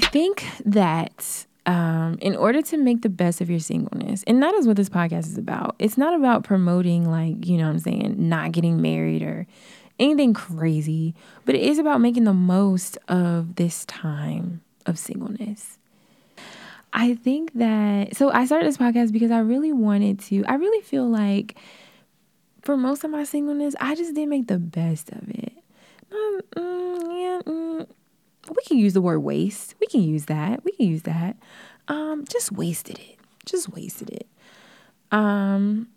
think that um, in order to make the best of your singleness, and that is what this podcast is about. It's not about promoting, like, you know what I'm saying, not getting married or anything crazy, but it is about making the most of this time of singleness. I think that, so I started this podcast because I really wanted to, I really feel like for most of my singleness, I just didn't make the best of it. Um, mm, yeah, mm, we can use the word waste. We can use that. We can use that. Um, just wasted it. Just wasted it. Um,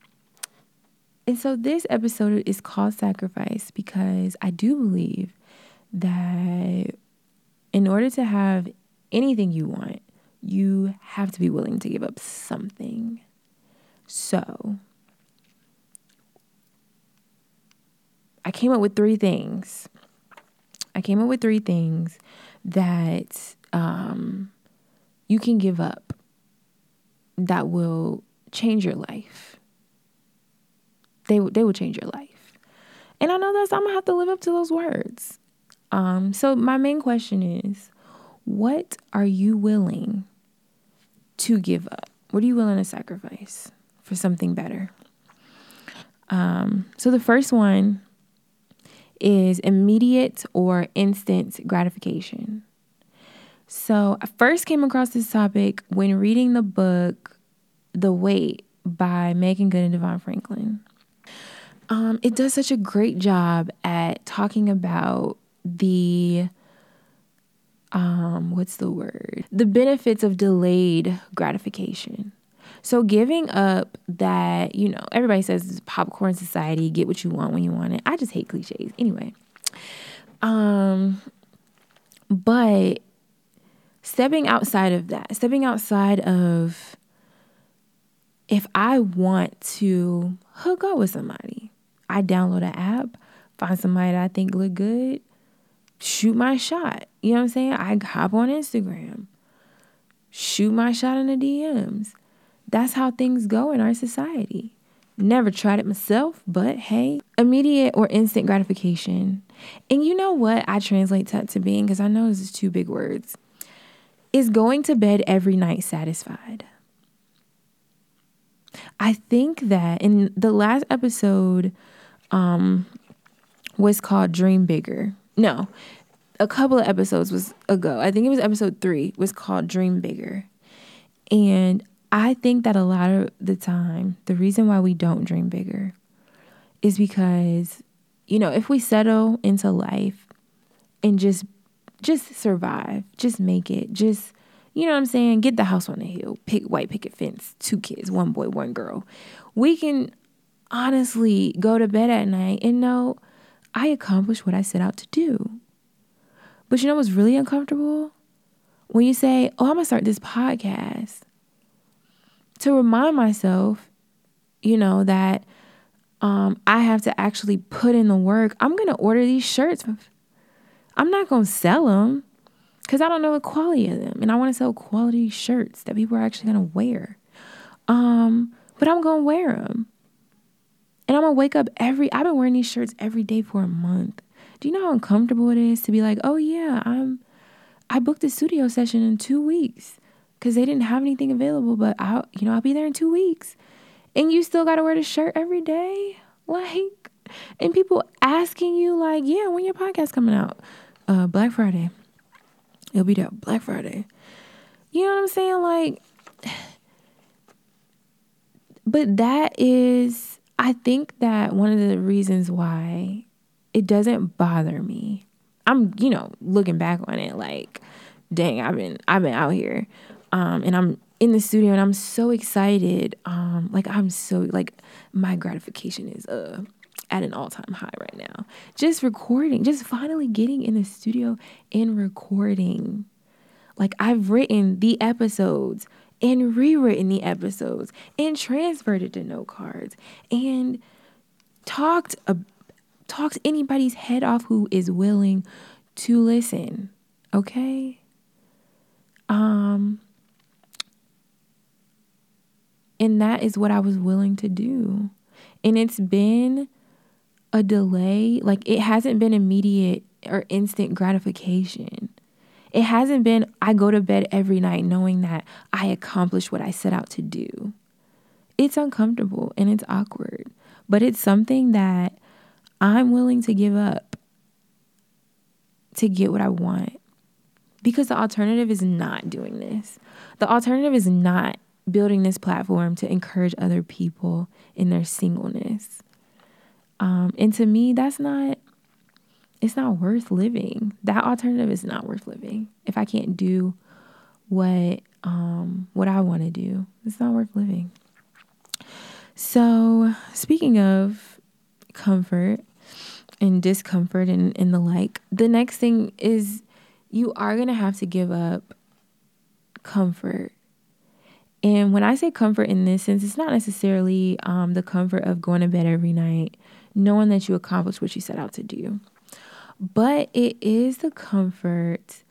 and so this episode is called Sacrifice because I do believe that in order to have anything you want, you have to be willing to give up something. So, I came up with three things. I came up with three things that um, you can give up that will change your life they they will change your life. And I know that's I'm gonna have to live up to those words. Um, so my main question is, what are you willing to give up? What are you willing to sacrifice for something better? Um, so the first one is immediate or instant gratification. So I first came across this topic when reading the book The Wait by Meagan Good and DeVon Franklin um, it does such a great job at talking about the um, what's the word? The benefits of delayed gratification. So giving up that, you know, everybody says popcorn society, get what you want when you want it. I just hate cliches. Anyway. Um but stepping outside of that, stepping outside of if I want to hook up with somebody, I download an app, find somebody that I think look good, shoot my shot. You know what I'm saying? I hop on Instagram, shoot my shot in the DMs. That's how things go in our society. Never tried it myself, but hey, immediate or instant gratification. And you know what I translate that to being, because I know this is two big words, is going to bed every night satisfied. I think that in the last episode um, was called Dream Bigger. No, a couple of episodes was ago. I think it was episode three was called Dream Bigger. And I think that a lot of the time, the reason why we don't dream bigger is because, you know, if we settle into life and just just survive, just make it, just you know what I'm saying, get the house on the hill, pick white picket fence, two kids, one boy, one girl. We can honestly go to bed at night and know I accomplished what I set out to do. But you know what's really uncomfortable? When you say, Oh, I'm gonna start this podcast. To remind myself, you know, that um, I have to actually put in the work. I'm gonna order these shirts. I'm not gonna sell them because I don't know the quality of them, and I want to sell quality shirts that people are actually gonna wear. Um, but I'm gonna wear them. And I'm gonna wake up every I've been wearing these shirts every day for a month. Do you know how uncomfortable it is to be like, oh yeah, I'm I booked a studio session in two weeks because they didn't have anything available, but I'll you know, I'll be there in two weeks. And you still gotta wear the shirt every day? Like and people asking you like, yeah, when your podcast coming out? Uh Black Friday. It'll be there Black Friday. You know what I'm saying? Like but that is I think that one of the reasons why it doesn't bother me, I'm, you know, looking back on it like, dang, I've been I've been out here. Um, and I'm in the studio and I'm so excited. Um, like I'm so like my gratification is uh at an all-time high right now. Just recording, just finally getting in the studio and recording. Like I've written the episodes and rewritten the episodes and transferred it to note cards and talked uh, talked anybody's head off who is willing to listen okay um and that is what I was willing to do and it's been a delay like it hasn't been immediate or instant gratification It hasn't been, I go to bed every night knowing that I accomplished what I set out to do. It's uncomfortable and it's awkward, but it's something that I'm willing to give up to get what I want. Because the alternative is not doing this. The alternative is not building this platform to encourage other people in their singleness. Um, and to me, that's not it's not worth living. That alternative is not worth living. If I can't do what um, what I want to do, it's not worth living. So, speaking of comfort and discomfort and, and the like, the next thing is you are going to have to give up comfort. And when I say comfort in this sense, it's not necessarily um, the comfort of going to bed every night, knowing that you accomplished what you set out to do, but it is the comfort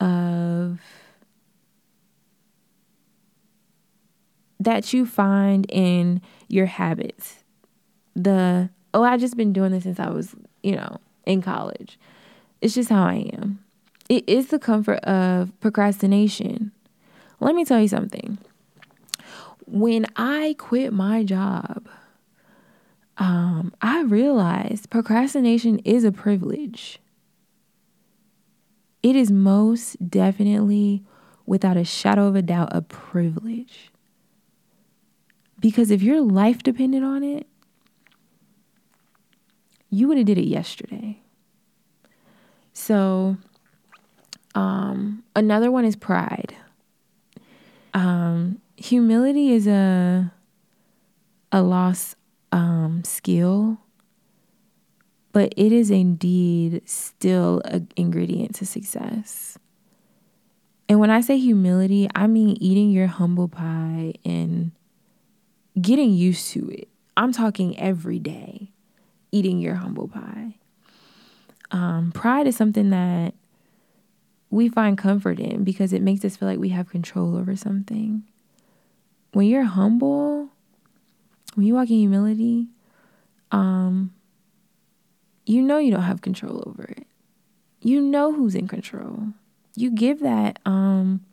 of that you find in your habits. The, oh, I've just been doing this since I was, you know, in college. It's just how I am. It is the comfort of procrastination. Let me tell you something. When I quit my job, um, I realized procrastination is a privilege. It is most definitely, without a shadow of a doubt, a privilege. Because if your life depended on it, you would have did it yesterday. So um, another one is pride. Um, humility is a a lost um, skill, but it is indeed still an ingredient to success. And when I say humility, I mean eating your humble pie and getting used to it. I'm talking every day, eating your humble pie. Um, pride is something that we find comfort in because it makes us feel like we have control over something. When you're humble, when you walk in humility, um, you know you don't have control over it. You know who's in control. You give that um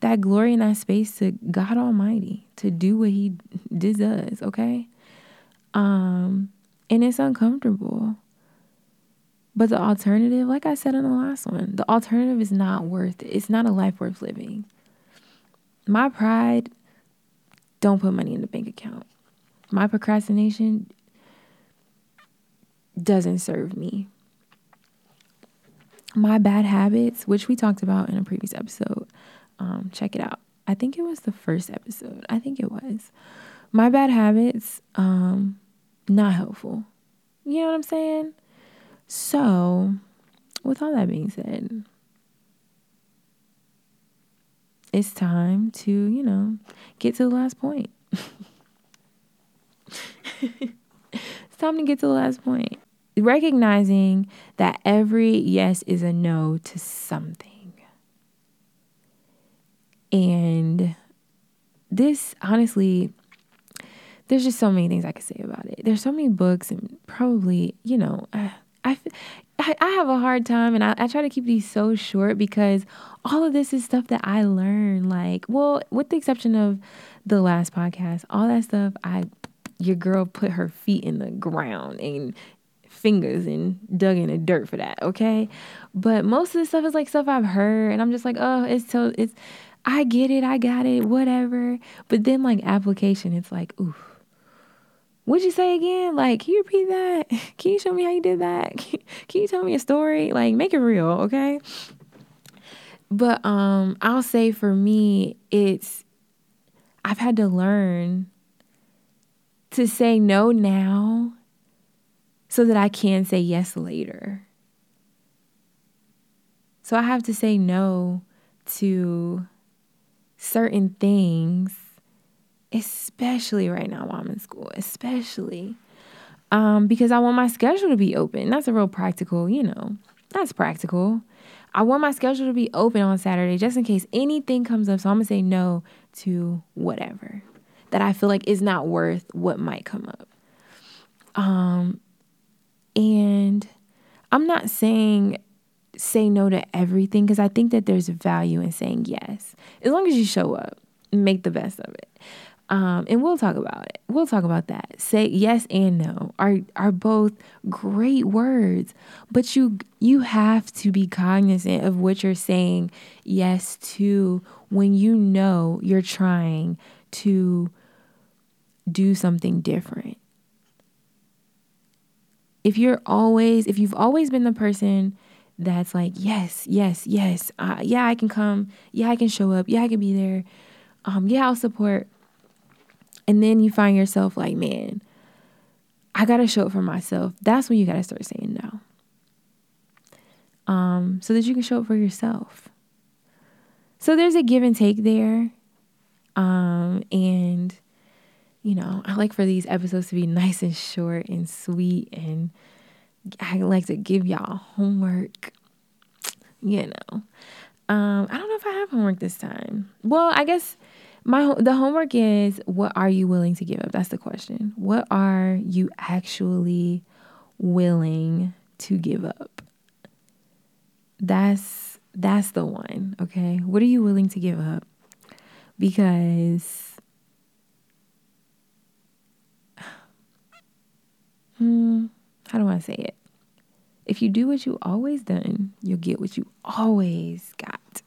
that glory and that space to God Almighty to do what He does, okay? Um, and it's uncomfortable. But the alternative, like I said in the last one, the alternative is not worth it. It's not a life worth living. My pride, don't put money in the bank account. My procrastination doesn't serve me. My bad habits, which we talked about in a previous episode, um, check it out. I think it was the first episode. I think it was. My bad habits, um, not helpful. You know what I'm saying? So, with all that being said, it's time to, you know, get to the last point. it's time to get to the last point. Recognizing that every yes is a no to something. And this, honestly, there's just so many things I could say about it. There's so many books and probably, you know, uh, I, I, have a hard time and I, I try to keep these so short because all of this is stuff that I learned. Like, well, with the exception of the last podcast, all that stuff, I, your girl put her feet in the ground and fingers and dug in the dirt for that. Okay. But most of the stuff is like stuff I've heard and I'm just like, oh, it's so, it's, I get it. I got it. Whatever. But then like application, it's like, oof What'd you say again? Like, can you repeat that? Can you show me how you did that? Can you tell me a story? Like, make it real, okay? But um, I'll say for me, it's I've had to learn to say no now so that I can say yes later. So I have to say no to certain things especially right now while I'm in school, especially um, because I want my schedule to be open. That's a real practical, you know, that's practical. I want my schedule to be open on Saturday just in case anything comes up. So I'm gonna say no to whatever that I feel like is not worth what might come up. Um, and I'm not saying say no to everything because I think that there's value in saying yes. As long as you show up, make the best of it. Um, and we'll talk about it. We'll talk about that. Say yes and no are are both great words, but you you have to be cognizant of what you're saying yes to when you know you're trying to do something different. If you're always if you've always been the person that's like yes, yes, yes, uh, yeah, I can come, yeah, I can show up, yeah, I can be there, um, yeah, I'll support and then you find yourself like, man, I got to show up for myself. That's when you got to start saying no. Um, so that you can show up for yourself. So there's a give and take there. Um, and, you know, I like for these episodes to be nice and short and sweet. And I like to give y'all homework, you know. Um, I don't know if I have homework this time. Well, I guess my the homework is what are you willing to give up? That's the question. What are you actually willing to give up? That's that's the one, okay? What are you willing to give up? Because hmm, how do I say it? If you do what you always done, you'll get what you always got.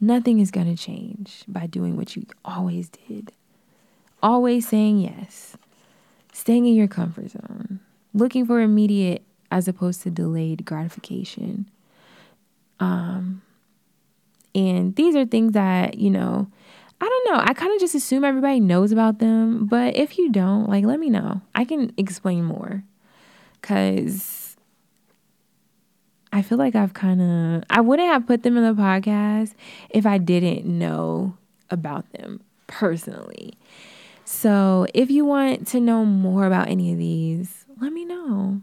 Nothing is going to change by doing what you always did. Always saying yes, staying in your comfort zone, looking for immediate as opposed to delayed gratification. Um, and these are things that, you know, I don't know. I kind of just assume everybody knows about them. But if you don't, like, let me know. I can explain more. Because I feel like I've kind of, I wouldn't have put them in the podcast if I didn't know about them personally. So if you want to know more about any of these, let me know.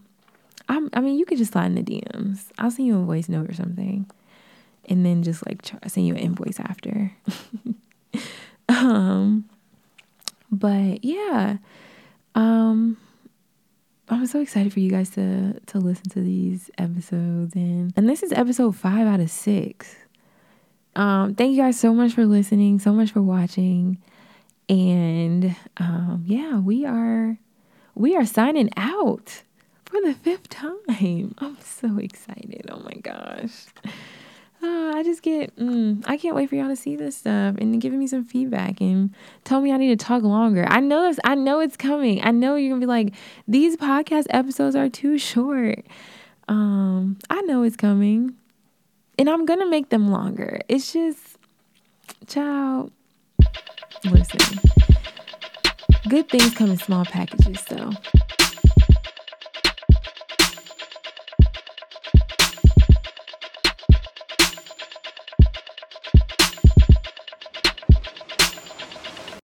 I'm, i mean, you could just slide in the DMs. I'll send you a voice note or something, and then just like try, send you an invoice after. um, but yeah, um, I'm so excited for you guys to to listen to these episodes and and this is episode 5 out of 6. Um thank you guys so much for listening, so much for watching. And um yeah, we are we are signing out for the fifth time. I'm so excited. Oh my gosh. Uh, I just get, mm, I can't wait for y'all to see this stuff and giving me some feedback and tell me I need to talk longer. I know this, I know it's coming. I know you're gonna be like, these podcast episodes are too short. Um, I know it's coming, and I'm gonna make them longer. It's just, child, listen, good things come in small packages, so.